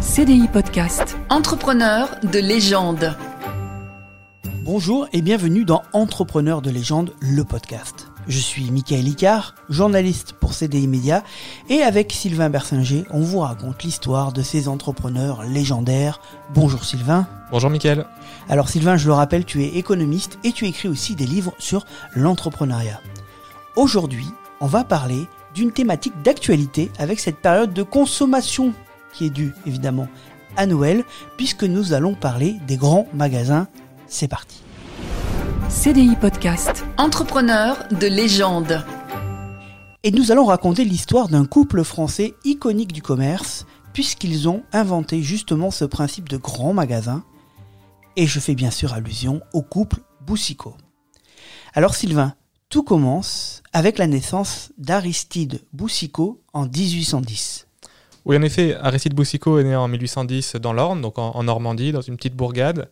CDI Podcast. Entrepreneur de légende. Bonjour et bienvenue dans Entrepreneur de légende, le podcast. Je suis Michael Icard, journaliste pour CDI Média, et avec Sylvain Bersinger, on vous raconte l'histoire de ces entrepreneurs légendaires. Bonjour Sylvain. Bonjour Michael. Alors Sylvain, je le rappelle, tu es économiste et tu écris aussi des livres sur l'entrepreneuriat. Aujourd'hui, on va parler d'une thématique d'actualité avec cette période de consommation qui est due évidemment à Noël, puisque nous allons parler des grands magasins. C'est parti. CDI Podcast. Entrepreneur de légende. Et nous allons raconter l'histoire d'un couple français iconique du commerce, puisqu'ils ont inventé justement ce principe de grand magasin. Et je fais bien sûr allusion au couple Boussico. Alors Sylvain, tout commence avec la naissance d'Aristide Boussico en 1810. Oui, en effet, Aristide Boussico est né en 1810 dans l'Orne, donc en, Normandie, dans une petite bourgade.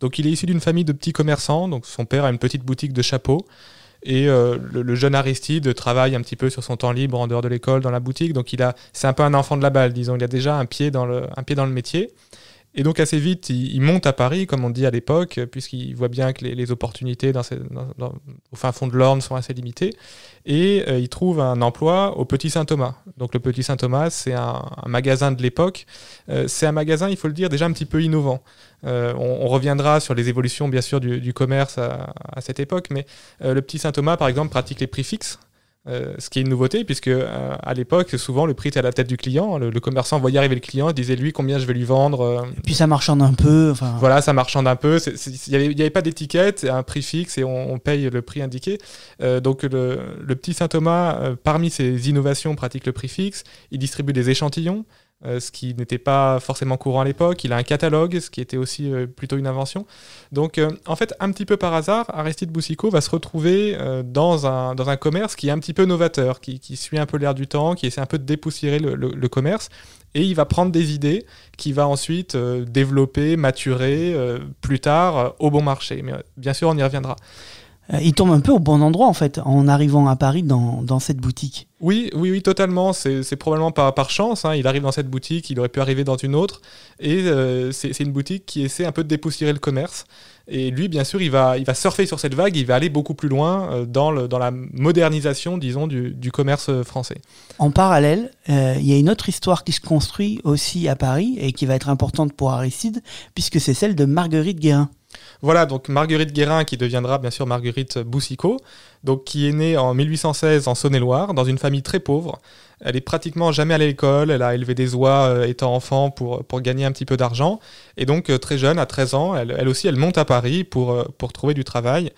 Donc il est issu d'une famille de petits commerçants. Donc son père a une petite boutique de chapeaux. Et euh, le, jeune Aristide travaille un petit peu sur son temps libre en dehors de l'école, dans la boutique. Donc il a, c'est un peu un enfant de la balle, disons. Il a déjà un pied dans le, un pied dans le métier. Et donc assez vite, il, monte à Paris, comme on dit à l'époque, puisqu'il voit bien que les, opportunités dans au fin fond de l'Orne sont assez limitées. Et euh, il trouve un emploi au Petit Saint-Thomas. Donc le Petit Saint-Thomas, c'est un, magasin de l'époque. Euh, c'est un magasin, il faut le dire, déjà un petit peu innovant. Euh, on, reviendra sur les évolutions, bien sûr, du, commerce à, à, cette époque, mais le Petit Saint-Thomas, par exemple, pratique les prix fixes. Euh, ce qui est une nouveauté, puisque euh, à l'époque, souvent, le prix était à la tête du client. Le, commerçant voyait arriver le client disait lui combien je vais lui vendre. Euh. Et puis ça marchande un peu. Voilà, ça marchande un peu. Il n'y avait, avait, pas d'étiquette, un prix fixe et on, paye le prix indiqué. donc le, le, petit Saint Thomas, parmi ses innovations, pratique le prix fixe. Il distribue des échantillons. Euh, ce qui n'était pas forcément courant à l'époque. Il a un catalogue, ce qui était aussi euh, plutôt une invention. Donc, euh, en fait, un petit peu par hasard, Aristide Boussico va se retrouver dans, un, dans un commerce qui est un petit peu novateur, qui, suit un peu l'air du temps, qui essaie un peu de dépoussiérer le, commerce. Et il va prendre des idées qu'il va ensuite développer, maturer plus tard au bon marché. Mais bien sûr, on y reviendra. Euh, il tombe un peu au bon endroit en fait en arrivant à Paris dans, dans cette boutique. Oui, oui, oui, totalement. C'est probablement par, par chance. Hein. Il arrive dans cette boutique, il aurait pu arriver dans une autre. Et euh, c'est une boutique qui essaie un peu de dépoussiérer le commerce. Et lui, bien sûr, il va, il va surfer sur cette vague, il va aller beaucoup plus loin euh, dans, le, dans la modernisation, disons, du, du commerce français. En parallèle, il y a une autre histoire qui se construit aussi à Paris et qui va être importante pour Aristide, puisque c'est celle de Marguerite Guérin. Voilà, donc Marguerite Guérin, qui deviendra bien sûr Marguerite Boussicot, donc qui est née en 1816 en Saône-et-Loire, dans une famille très pauvre. Elle est pratiquement jamais allée à l'école, elle a élevé des oies euh, étant enfant pour, pour gagner un petit peu d'argent. Et donc euh, très jeune, à 13 ans, elle, aussi, elle monte à Paris pour, euh, pour trouver du travail.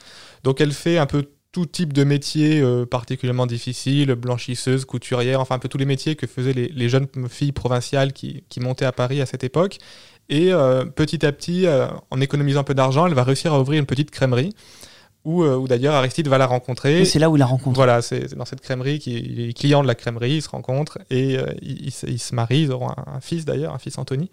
Donc elle fait un peu tout type de métiers particulièrement difficiles, blanchisseuse, couturière, enfin un peu tous les métiers que faisaient les, les jeunes filles provinciales qui, qui montaient à Paris à cette époque. Et euh, petit à petit, euh, en économisant un peu d'argent, elle va réussir à ouvrir une petite crèmerie. Où, euh, où d'ailleurs Aristide va la rencontrer. c'est là où il la rencontre. Voilà, c'est dans cette crèmerie qu'il est client de la crèmerie, ils se rencontrent et ils, se marient, ils auront un, fils d'ailleurs, un fils Anthony.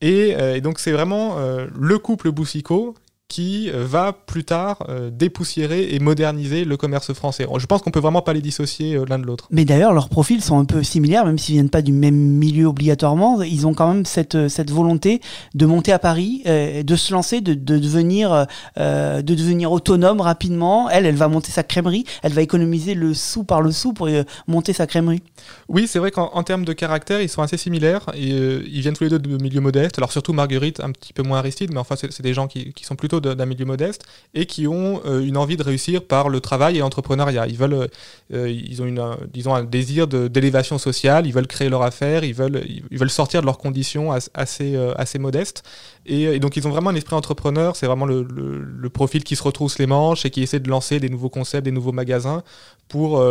Et, et, donc c'est vraiment le couple Boussico qui euh, va plus tard euh, dépoussiérer et moderniser le commerce français. Je pense qu'on peut vraiment pas les dissocier euh, l'un de l'autre. Mais d'ailleurs, leurs profils sont un peu similaires, même s'ils viennent pas du même milieu obligatoirement. Ils ont quand même cette, cette volonté de monter à Paris, de se lancer, de, de devenir, de devenir autonome rapidement. Elle, elle va monter sa crèmerie, elle va économiser le sou par le sou pour monter sa crèmerie. Oui, c'est vrai qu'en termes de caractère, ils sont assez similaires. Et, ils viennent tous les deux de milieux modestes. Alors surtout Marguerite, un petit peu moins Aristide, mais enfin c'est des gens qui, qui sont plutôt d'un milieu modeste et qui ont euh, une envie de réussir par le travail et l'entrepreneuriat. Ils veulent, euh, ils ont une, disons un désir d'élévation sociale. Ils veulent créer leur affaire. Ils veulent, ils veulent sortir de leurs conditions assez, euh, assez modestes. Et, donc ils ont vraiment un esprit entrepreneur. C'est vraiment le, le, profil qui se retrousse les manches et qui essaie de lancer des nouveaux concepts, des nouveaux magasins pour,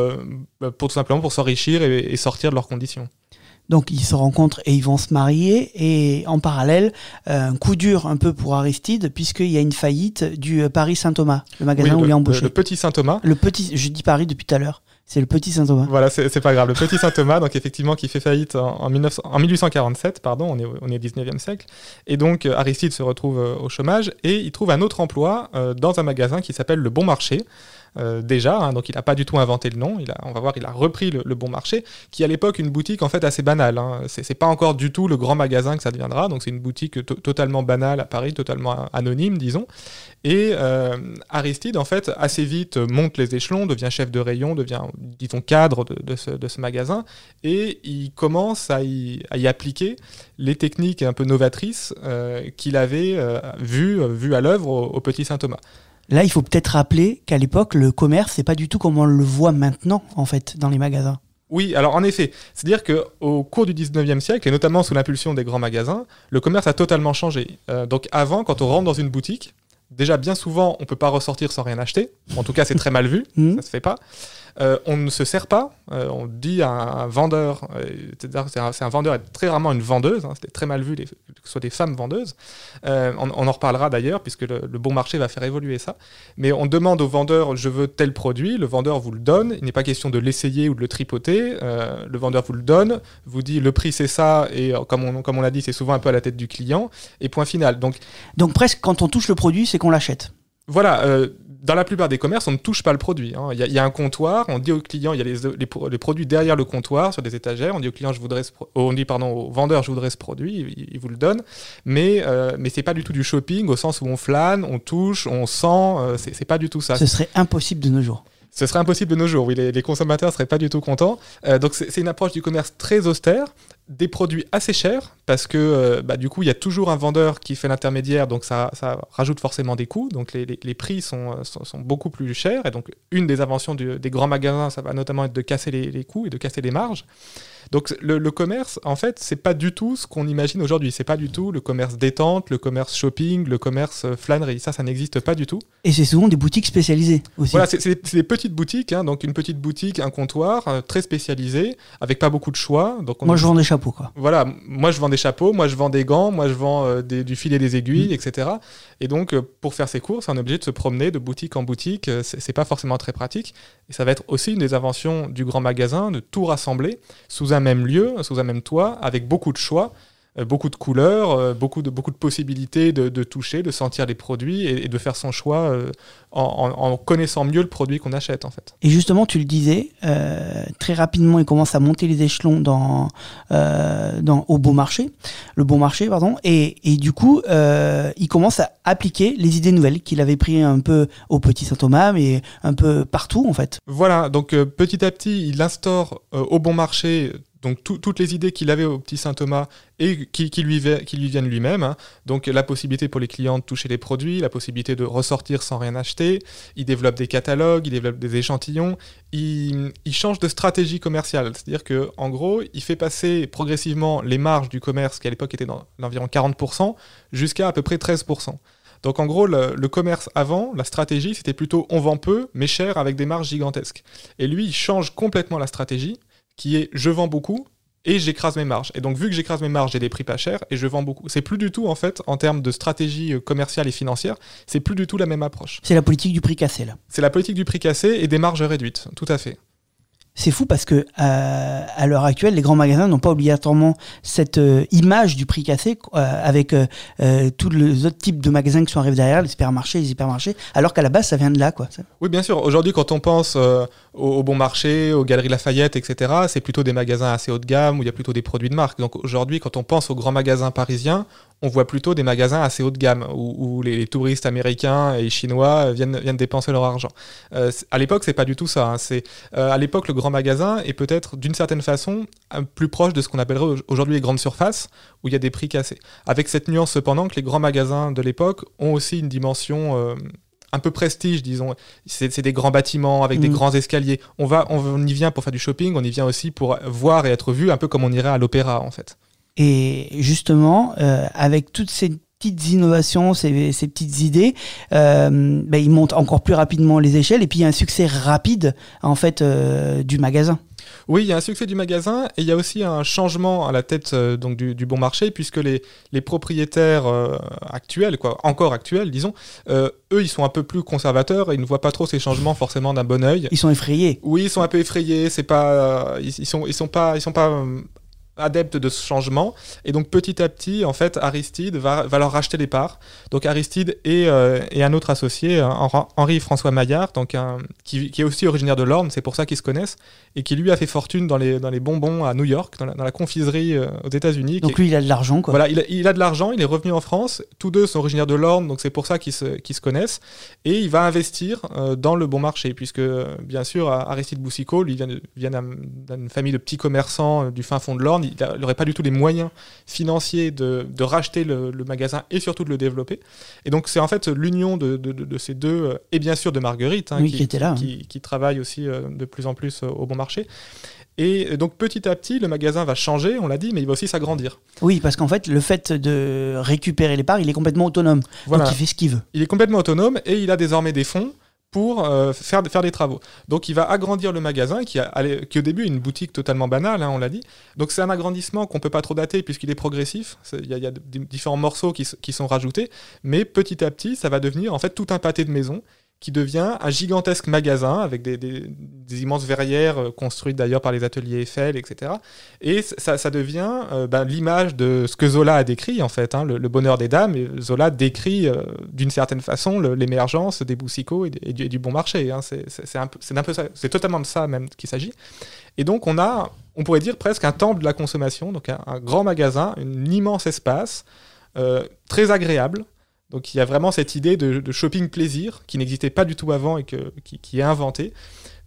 pour tout simplement pour s'enrichir et, et sortir de leurs conditions. Donc ils se rencontrent et ils vont se marier. Et en parallèle, euh, un coup dur un peu pour Aristide, puisqu'il y a une faillite du euh, Paris Saint-Thomas, le magasin où il est embauché. Le, petit Saint-Thomas. Le petit, je dis Paris depuis tout à l'heure. C'est le petit Saint-Thomas. Voilà, c'est pas grave. Le petit Saint-Thomas, donc effectivement, qui fait faillite en, en, 1847, pardon, on est, on est au 19e siècle. Et donc euh, Aristide se retrouve au chômage et il trouve un autre emploi dans un magasin qui s'appelle Le Bon Marché. Euh, déjà, hein, donc il n'a pas du tout inventé le nom. On va voir, il a repris le, Bon Marché, qui à l'époque une boutique en fait assez banale. Hein. C'est pas encore du tout le grand magasin que ça deviendra, donc c'est une boutique totalement banale à Paris, totalement anonyme, disons. Et euh, Aristide, en fait, assez vite monte les échelons, devient chef de rayon, devient, disons, cadre de, ce, magasin, et il commence à y, appliquer les techniques un peu novatrices euh, qu'il avait vues vu à l'œuvre au Petit Saint-Thomas. Là, il faut peut-être rappeler qu'à l'époque, le commerce, c'est pas du tout comme on le voit maintenant, en fait, dans les magasins. Oui, alors en effet, c'est-à-dire qu'au cours du 19e siècle, et notamment sous l'impulsion des grands magasins, le commerce a totalement changé. Euh, donc avant, quand on rentre dans une boutique, déjà bien souvent, on peut pas ressortir sans rien acheter. En tout cas, c'est très mal vu, mmh. ça se fait pas. Euh, on ne se sert pas. Euh, on dit à un, vendeur, euh, c'est un, vendeur et très rarement une vendeuse. Hein, C'était très mal vu que ce soit des femmes vendeuses. On, en reparlera d'ailleurs puisque le, bon marché va faire évoluer ça. Mais on demande au vendeur je veux tel produit. Le vendeur vous le donne. Il n'est pas question de l'essayer ou de le tripoter. le vendeur vous le donne, vous dit le prix c'est ça et comme on, comme on l'a dit c'est souvent un peu à la tête du client. Et point final. Donc, Donc presque quand on touche le produit c'est qu'on l'achète. Voilà, dans la plupart des commerces, on ne touche pas le produit. Hein. Il y, a un comptoir, on dit au client, il y a les, produits derrière le comptoir, sur des étagères, on dit au client, je voudrais on dit pardon au vendeur, je voudrais ce produit, il, vous le donne, mais euh, mais c'est pas du tout du shopping au sens où on flâne, on touche, on sent, euh, c'est pas du tout ça. Ce serait impossible de nos jours. Ce serait impossible de nos jours, oui, les, les consommateurs seraient pas du tout contents. Euh, donc c'est une approche du commerce très austère, des produits assez chers parce que euh, bah, du coup il y a toujours un vendeur qui fait l'intermédiaire donc ça, ça, rajoute forcément des coûts donc les, les, prix sont, euh, sont, sont, beaucoup plus chers et donc une des inventions des grands magasins ça va notamment être de casser les, les coûts et de casser les marges donc le, commerce, en fait, c'est pas du tout ce qu'on imagine aujourd'hui. C'est pas du tout le commerce détente, le commerce shopping, le commerce euh, flânerie. Ça, ça n'existe pas du tout. Et c'est souvent des boutiques spécialisées aussi. Voilà, c'est des petites boutiques, hein. donc une petite boutique, un comptoir euh, très spécialisé, avec pas beaucoup de choix. Donc moi, je vends des chapeaux, quoi. Voilà, moi je vends des chapeaux, moi je vends des gants, moi je vends euh, du filet des aiguilles, mm. etc. Et donc, pour faire ses courses, on est obligé de se promener de boutique en boutique. C'est pas forcément très pratique. Et ça va être aussi une des inventions du grand magasin de tout rassembler sous un même lieu, sous un même toit, avec beaucoup de choix euh, beaucoup de couleurs, euh, beaucoup de, beaucoup de possibilités de, toucher, de sentir les produits et, de faire son choix euh, en, connaissant mieux le produit qu'on achète en fait. Et justement, tu le disais, très rapidement, il commence à monter les échelons dans, dans, au bon marché, le bon marché, pardon, et, et du coup, il commence à appliquer les idées nouvelles qu'il avait pris un peu au Petit Saint-Thomas, mais un peu partout en fait. Voilà, donc petit à petit, il instaure au bon marché donc toutes les idées qu'il avait au petit Saint Thomas et qui, lui, viennent lui-même. Hein. Donc la possibilité pour les clients de toucher les produits, la possibilité de ressortir sans rien acheter. Il développe des catalogues, il développe des échantillons. Il, change de stratégie commerciale. C'est-à-dire que en gros, il fait passer progressivement les marges du commerce, qui à l'époque était d'environ 40%, jusqu'à à peu près 13%. Donc en gros, le, le, commerce avant, la stratégie, c'était plutôt on vend peu, mais cher avec des marges gigantesques. Et lui, il change complètement la stratégie qui est je vends beaucoup et j'écrase mes marges. Et donc, vu que j'écrase mes marges, j'ai des prix pas chers et je vends beaucoup. C'est plus du tout, en fait, en termes de stratégie euh, commerciale et financière, c'est plus du tout la même approche. C'est la politique du prix cassé, là. C'est la politique du prix cassé et des marges réduites, tout à fait. C'est fou parce que euh, à l'heure actuelle, les grands magasins n'ont pas obligatoirement cette euh, image du prix cassé avec tous les autres types de magasins qui sont arrivés derrière, les supermarchés, les hypermarchés, alors qu'à la base, ça vient de là, quoi. Oui, bien sûr. Aujourd'hui, quand on pense au, bon marché, aux galeries Lafayette, etc., c'est plutôt des magasins assez haut de gamme où il y a plutôt des produits de marque. Donc aujourd'hui, quand on pense aux grands magasins parisiens, on voit plutôt des magasins assez haut de gamme où, les, touristes américains et chinois viennent, viennent dépenser leur argent. Euh, à l'époque, c'est pas du tout ça. Hein. C'est euh, à l'époque le grand magasin est peut-être d'une certaine façon plus proche de ce qu'on appellerait aujourd'hui les grandes surfaces où il y a des prix cassés. Avec cette nuance cependant que les grands magasins de l'époque ont aussi une dimension euh, un peu prestige, disons. C'est des grands bâtiments avec des mm. grands escaliers. On, va, on, y vient pour faire du shopping, on y vient aussi pour voir et être vu, un peu comme on irait à l'opéra, en fait. Et justement, euh, avec toutes ces petites innovations, ces, ces petites idées, euh, ben, ils montent encore plus rapidement les échelles et puis il y a un succès rapide en fait euh, du magasin. Oui, il y a un succès du magasin et il y a aussi un changement à la tête euh, donc du, bon marché puisque les, les propriétaires euh, actuels, quoi, encore actuels, disons, euh, eux, ils sont un peu plus conservateurs et ils ne voient pas trop ces changements forcément d'un bon oeil. Ils sont effrayés. Oui, ils sont un peu effrayés. C'est pas, ils, sont, ils sont pas, ils sont pas adeptes de ce changement. Et donc petit à petit, en fait, Aristide va, va leur racheter les parts. Donc Aristide et, euh, et un autre associé, euh, Henri- Henri-François Maillard, donc un, qui, qui est aussi originaire de l'Orne, c'est pour ça qu'ils se connaissent, et qui lui a fait fortune dans les, dans les bonbons à New York, dans la, dans la confiserie euh, aux États-Unis. Donc lui, il a de l'argent, quoi. voilà, il a, il a de l'argent, il est revenu en France. Tous deux sont originaires de l'Orne, donc c'est pour ça qu'ils se, connaissent. Et il va investir euh, dans le bon marché, puisque bien sûr, Aristide Boussicot, lui, vient d'une famille de petits commerçants du fin fond de l'Orne. Il n'aurait pas du tout les moyens financiers de, de racheter le, le magasin et surtout de le développer. Et donc c'est en fait l'union de, de- ces deux, euh, et bien sûr de Marguerite, hein, Oui, qui était là, hein. qui, qui travaille aussi euh, de plus en plus euh, au bon marché. Et donc petit à petit, le magasin va changer, on l'a dit, mais il va aussi s'agrandir. Oui, parce qu'en fait, le fait de récupérer les parts, il est complètement autonome. Voilà. Donc il fait ce qu'il veut. Il est complètement autonome et il a désormais des fonds pour euh, faire, des travaux. Donc il va agrandir le magasin qui, a, qui au début est une boutique totalement banale, hein, on l'a dit. Donc c'est un agrandissement qu'on peut pas trop dater puisqu'il est progressif. Il y a, différents morceaux qui, sont rajoutés, mais petit à petit ça va devenir en fait tout un pâté de maisons qui devient un gigantesque magasin avec des, immenses verrières euh, construites d'ailleurs par les ateliers Eiffel, etc. Et ça, devient euh, ben, l'image de ce que Zola a décrit en fait, hein, le, bonheur des dames. Et Zola décrit euh, d'une certaine façon l'émergence des boussicots et, du, bon marché. hein. C'est- totalement de ça même qu'il s'agit. Et donc on a, on pourrait dire presque un temple de la consommation, donc un, grand magasin, un immense espace, très agréable. Donc il y a vraiment cette idée de, de shopping plaisir qui n'existait pas du tout avant et que, qui, qui est inventée.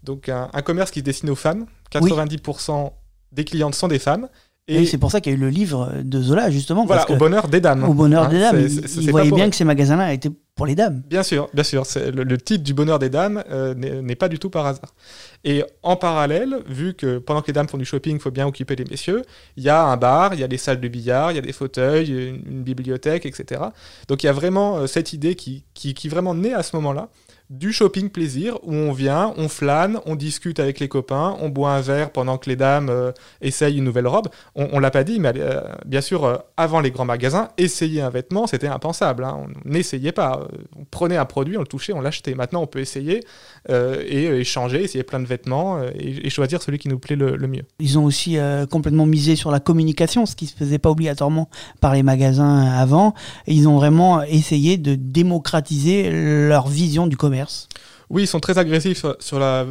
Donc un, un commerce qui se destine aux femmes. 90% des clientes sont des femmes. Et, c'est pour ça qu'il y a eu le livre de Zola, justement. voilà, parce que au bonheur des dames. au bonheur Hein, des dames, c'est- il, c'est- il c'est pas voyait bien que ces magasins-là étaient pour les dames. Bien sûr, bien sûr. Le, le titre du bonheur des dames euh, n'est n'est pas du tout par hasard. Et en parallèle, vu que pendant que les dames font du shopping, il faut bien occuper les messieurs, il y a un bar, il y a des salles de billard, il y a des fauteuils, une, une bibliothèque, etc. Donc il y a vraiment euh, cette idée qui, qui, qui vraiment naît à ce moment-là du shopping plaisir où on vient, on flâne, on discute avec les copains, on boit un verre pendant que les dames euh, essayent une nouvelle robe. On, on l'a pas dit, mais euh, bien sûr, euh, avant les grands magasins, essayer un vêtement, c'était impensable. hein. On n'essayait pas. Euh, On prenait un produit, on le touchait, on l'achetait. Maintenant, on peut essayer et échanger, essayer plein de vêtements et, choisir celui qui nous plaît le, le mieux. Ils ont aussi complètement misé sur la communication, ce qui se faisait pas obligatoirement par les magasins avant. Ils ont vraiment essayé de démocratiser leur vision du commerce. Oui, ils sont très agressifs sur la,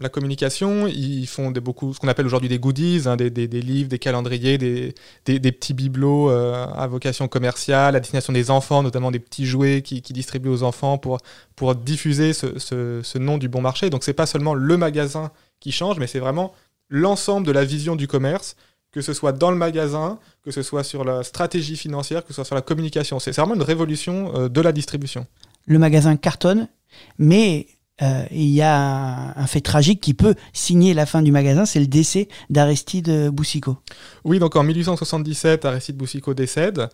la communication. Ils font des, beaucoup ce qu'on appelle aujourd'hui des goodies, hein, des, des- des livres, des calendriers, des, petits bibelots euh, à vocation commerciale, à destination des enfants, notamment des petits jouets qui, qui distribuent aux enfants pour, pour diffuser ce, ce- ce nom du bon marché. Donc c'est pas seulement le magasin qui change, mais c'est vraiment l'ensemble de la vision du commerce, que ce soit dans le magasin, que ce soit sur la stratégie financière, que ce soit sur la communication. C'est c'est vraiment une révolution euh, de la distribution. Le magasin cartonne, mais euh, il y a un, fait tragique qui peut signer la fin du magasin, c'est le décès d'Aristide Boussicot. Oui, donc en 1877, Aristide Boussicot décède.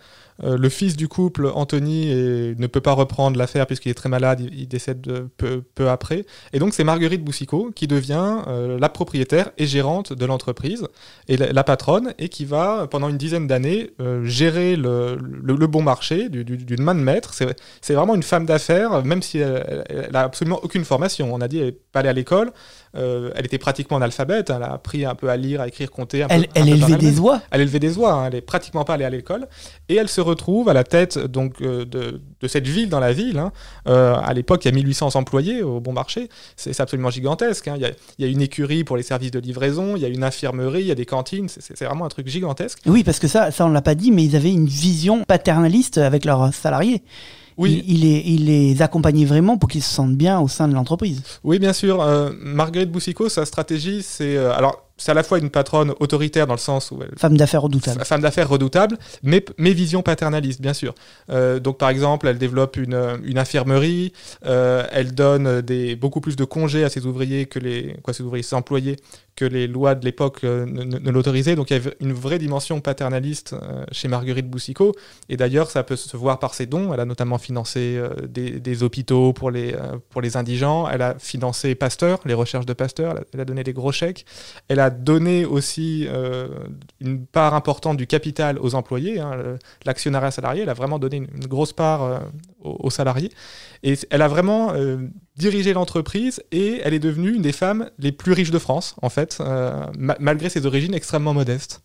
Euh, le fils du couple, Anthony, ne peut pas reprendre l'affaire puisqu'il est très malade, il, il décède peu, peu après. Et donc c'est Marguerite Boussicot qui devient euh, la propriétaire et gérante de l'entreprise, et la, patronne, et qui va, pendant une dizaine d'années, gérer le, le- bon marché du- du- d'une main de maître. C'est vraiment une femme d'affaires, même si elle, elle a absolument aucune formation. On a dit, elle n'est pas allée à l'école, euh, elle était pratiquement analphabète, elle a appris un peu à lire, à écrire, compter. Un peu- Elle, un elle peu par élevait des oies. Elle élevait des oies, hein, elle est pratiquement pas allée à l'école, et elle se retrouve à la tête donc euh, de, de cette ville dans la ville. hein. Euh, à l'époque, il y a 1800 employés au bon marché, c'est absolument gigantesque. hein. Il y, a, il y a une écurie pour les services de livraison, il y a une infirmerie, il y a des cantines, c'est c'est vraiment un truc gigantesque. Oui, parce que ça, ça on l'a pas dit, mais ils avaient une vision paternaliste avec leurs salariés. Oui, Il, il les, il les accompagnait vraiment pour qu'ils se sentent bien au sein de l'entreprise. oui, bien sûr. euh, Marguerite Boussicot, sa stratégie, c'est euh, alors c'est à la fois une patronne autoritaire dans le sens où elle Femme d'affaires redoutable. Femme d'affaires redoutable, mais, mais vision paternaliste, bien sûr. Euh, donc, par exemple, elle développe une, une infirmerie, euh, elle donne des, beaucoup plus de congés à ses ouvriers que les, quoi, ses ouvriers, ses employés, que les lois de l'époque euh, ne, ne- l'autorisaient. Donc, il y a une vraie dimension paternaliste euh, chez Marguerite Boussicot. Et d'ailleurs, ça peut se voir par ses dons. Elle a notamment financé euh, des, hôpitaux pour les, pour les indigents. Elle a financé Pasteur, les recherches de Pasteur. Elle a, donné des gros chèques. Elle a donné aussi une part importante du capital aux employés. hein, L'actionnariat salarié, elle a vraiment donné une, grosse part aux, salariés. Et elle a vraiment dirigé l'entreprise et elle est devenue une des femmes les plus riches de France, en fait, euh, ma- malgré ses origines extrêmement modestes.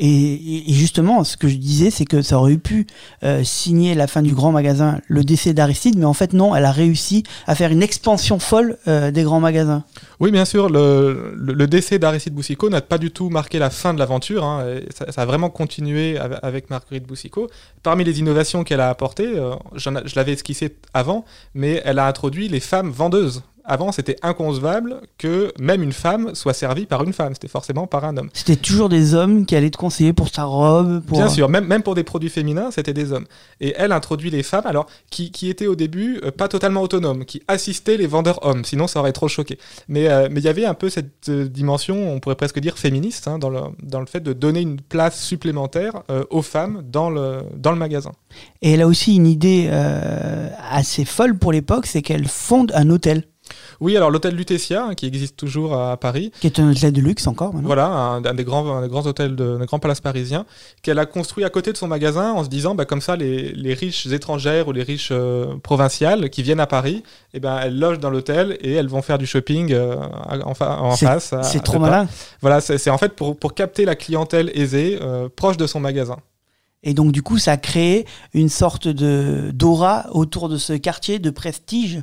Et, justement, ce que je disais, c'est que ça aurait pu euh, signer la fin du grand magasin, le décès d'Aristide, mais en fait non, elle a réussi à faire une expansion folle euh, des grands magasins. Oui, bien sûr, le, décès d'Aristide Boussicot n'a pas du tout marqué la fin de l'aventure. Hein, ça, a vraiment continué avec, Marguerite Boussicot. Parmi les innovations qu'elle a apportées, euh, je l'avais esquissé avant, mais elle a introduit les femmes vendeuses. Avant, c'était inconcevable que même une femme soit servie par une femme. C'était forcément par un homme. C'était toujours des hommes qui allaient te conseiller pour ta robe. Pour... Bien sûr, même, même pour des produits féminins, c'était des hommes. Et elle introduit les femmes, alors qui, qui étaient au début euh, pas totalement autonomes, qui assistaient les vendeurs hommes, sinon ça aurait trop choqué. Mais euh, mais il y avait un peu cette euh, dimension, on pourrait presque dire féministe, hein, dans, le, dans le fait de donner une place supplémentaire aux femmes dans le, dans le magasin. Et elle a aussi une idée assez folle pour l'époque, c'est qu'elle fonde un hôtel, Oui, alors l'hôtel Lutetia, hein, qui existe toujours à Paris, qui est un hôtel de luxe encore maintenant. Voilà, un, un des grands, un des grands hôtels, de, un des grands palaces parisiens, qu'elle a construit à côté de son magasin en se disant, bah, comme ça, les, les riches étrangères ou les riches euh, provinciales qui viennent à Paris, eh ben, elles logent dans l'hôtel et elles vont faire du shopping euh, en, fa- en face. C'est trop malin. Voilà, c'est c'est en fait pour, pour capter la clientèle aisée euh, proche de son magasin. Et donc du coup, ça a créé une sorte de d'aura autour de ce quartier de prestige.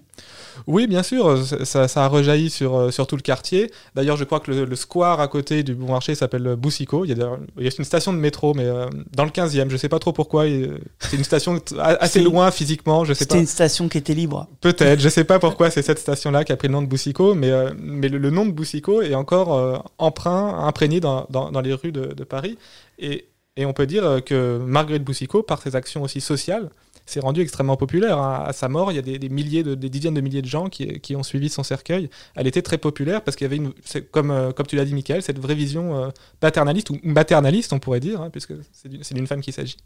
Oui, bien sûr, ça, ça a rejailli sur, euh, sur tout le quartier. D'ailleurs, je crois que le, le square à côté du bon marché s'appelle Boussico. Il y, a d'ailleurs- il y a une station de métro, mais euh, dans le 15e, je sais pas trop pourquoi. C'est une station assez loin physiquement, je sais C'était une station qui était libre. Peut-être, je sais pas pourquoi c'est cette station-là qui a pris le nom de Boussico, mais, euh, mais le, le nom de Boussico est encore euh, emprunt, imprégné dans, dans, dans les rues de, de Paris. Et, et on peut dire euh, que Marguerite Boussico, par ses actions aussi sociales, s'est rendue extrêmement populaire. hein. À sa mort, il y a des, milliers, de, des dizaines de milliers de gens qui, qui ont suivi son cercueil. Elle était très populaire parce qu'il y avait, une, comme, euh, comme tu l'as dit, Michael, cette vraie vision euh, paternaliste ou maternaliste, on pourrait dire, hein, puisque c'est d'une femme qu'il s'agit.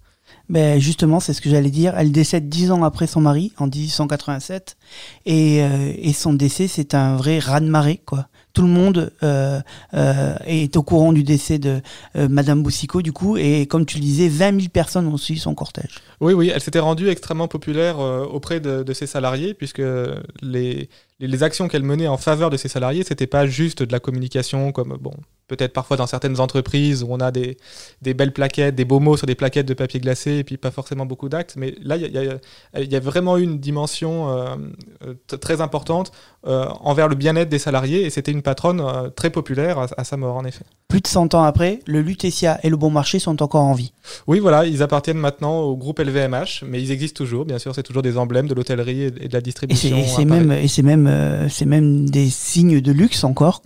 Ben justement, c'est ce que j'allais dire. Elle décède dix ans après son mari, en 1887, et, euh, et son décès, c'est un vrai raz-de-marée, quoi. Tout le monde euh, euh, est au courant du décès de Madame Boussicot, du coup, et comme tu le disais, 20 000 personnes ont suivi son cortège. Oui, oui, elle s'était rendue extrêmement populaire auprès de, ses salariés, puisque les, les, les actions qu'elle menait en faveur de ses salariés, c'était pas juste de la communication, comme bon, peut-être parfois dans certaines entreprises où on a des, des belles plaquettes, des beaux mots sur des plaquettes de papier glacé, et puis pas forcément beaucoup d'actes. Mais là, il y a, y y vraiment eu une dimension euh, euh, très importante euh, envers le bien-être des salariés, et c'était une patronne euh, très populaire à, à sa mort, en effet. Plus de 100 ans après, le Lutetia et le Bon Marché sont encore en vie. Oui, voilà, ils appartiennent maintenant au groupe LVMH, mais ils existent toujours. Bien sûr, c'est toujours des emblèmes de l'hôtellerie et de la distribution. et à c'est Paris. même, et c'est même, c'est même des signes de luxe encore.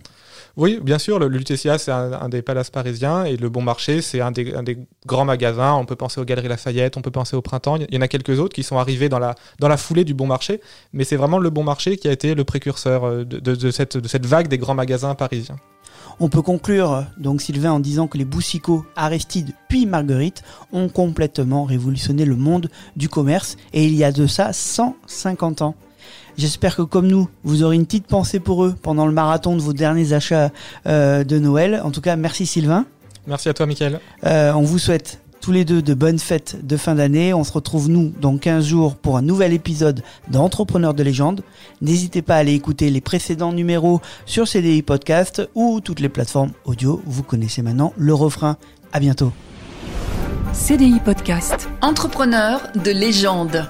Oui, bien sûr, Lutetia, c'est un, des palaces parisiens, et le Bon Marché, c'est un des, grands magasins. On peut penser aux Galeries Lafayette, on peut penser au Printemps. Il y en a quelques autres qui sont arrivés dans la, dans la foulée du Bon Marché, mais c'est vraiment le Bon Marché qui a été le précurseur euh, de, cette, de cette vague des grands magasins parisiens. On peut conclure, donc Sylvain, en disant que les Boussicot, Aristide puis Marguerite ont complètement révolutionné le monde du commerce, et il y a de ça 150 ans. J'espère que comme nous, vous aurez une petite pensée pour eux pendant le marathon de vos derniers achats euh, de Noël. En tout cas, merci Sylvain. Merci à toi, Mickaël. Euh, on vous souhaite tous les deux de bonnes fêtes de fin d'année. On se retrouve nous dans 15 jours pour un nouvel épisode d'Entrepreneurs de légende. N'hésitez pas à aller écouter les précédents numéros sur CDI Podcast ou toutes les plateformes audio. Vous connaissez maintenant le refrain. À bientôt. CDI Podcast. Entrepreneur de légende.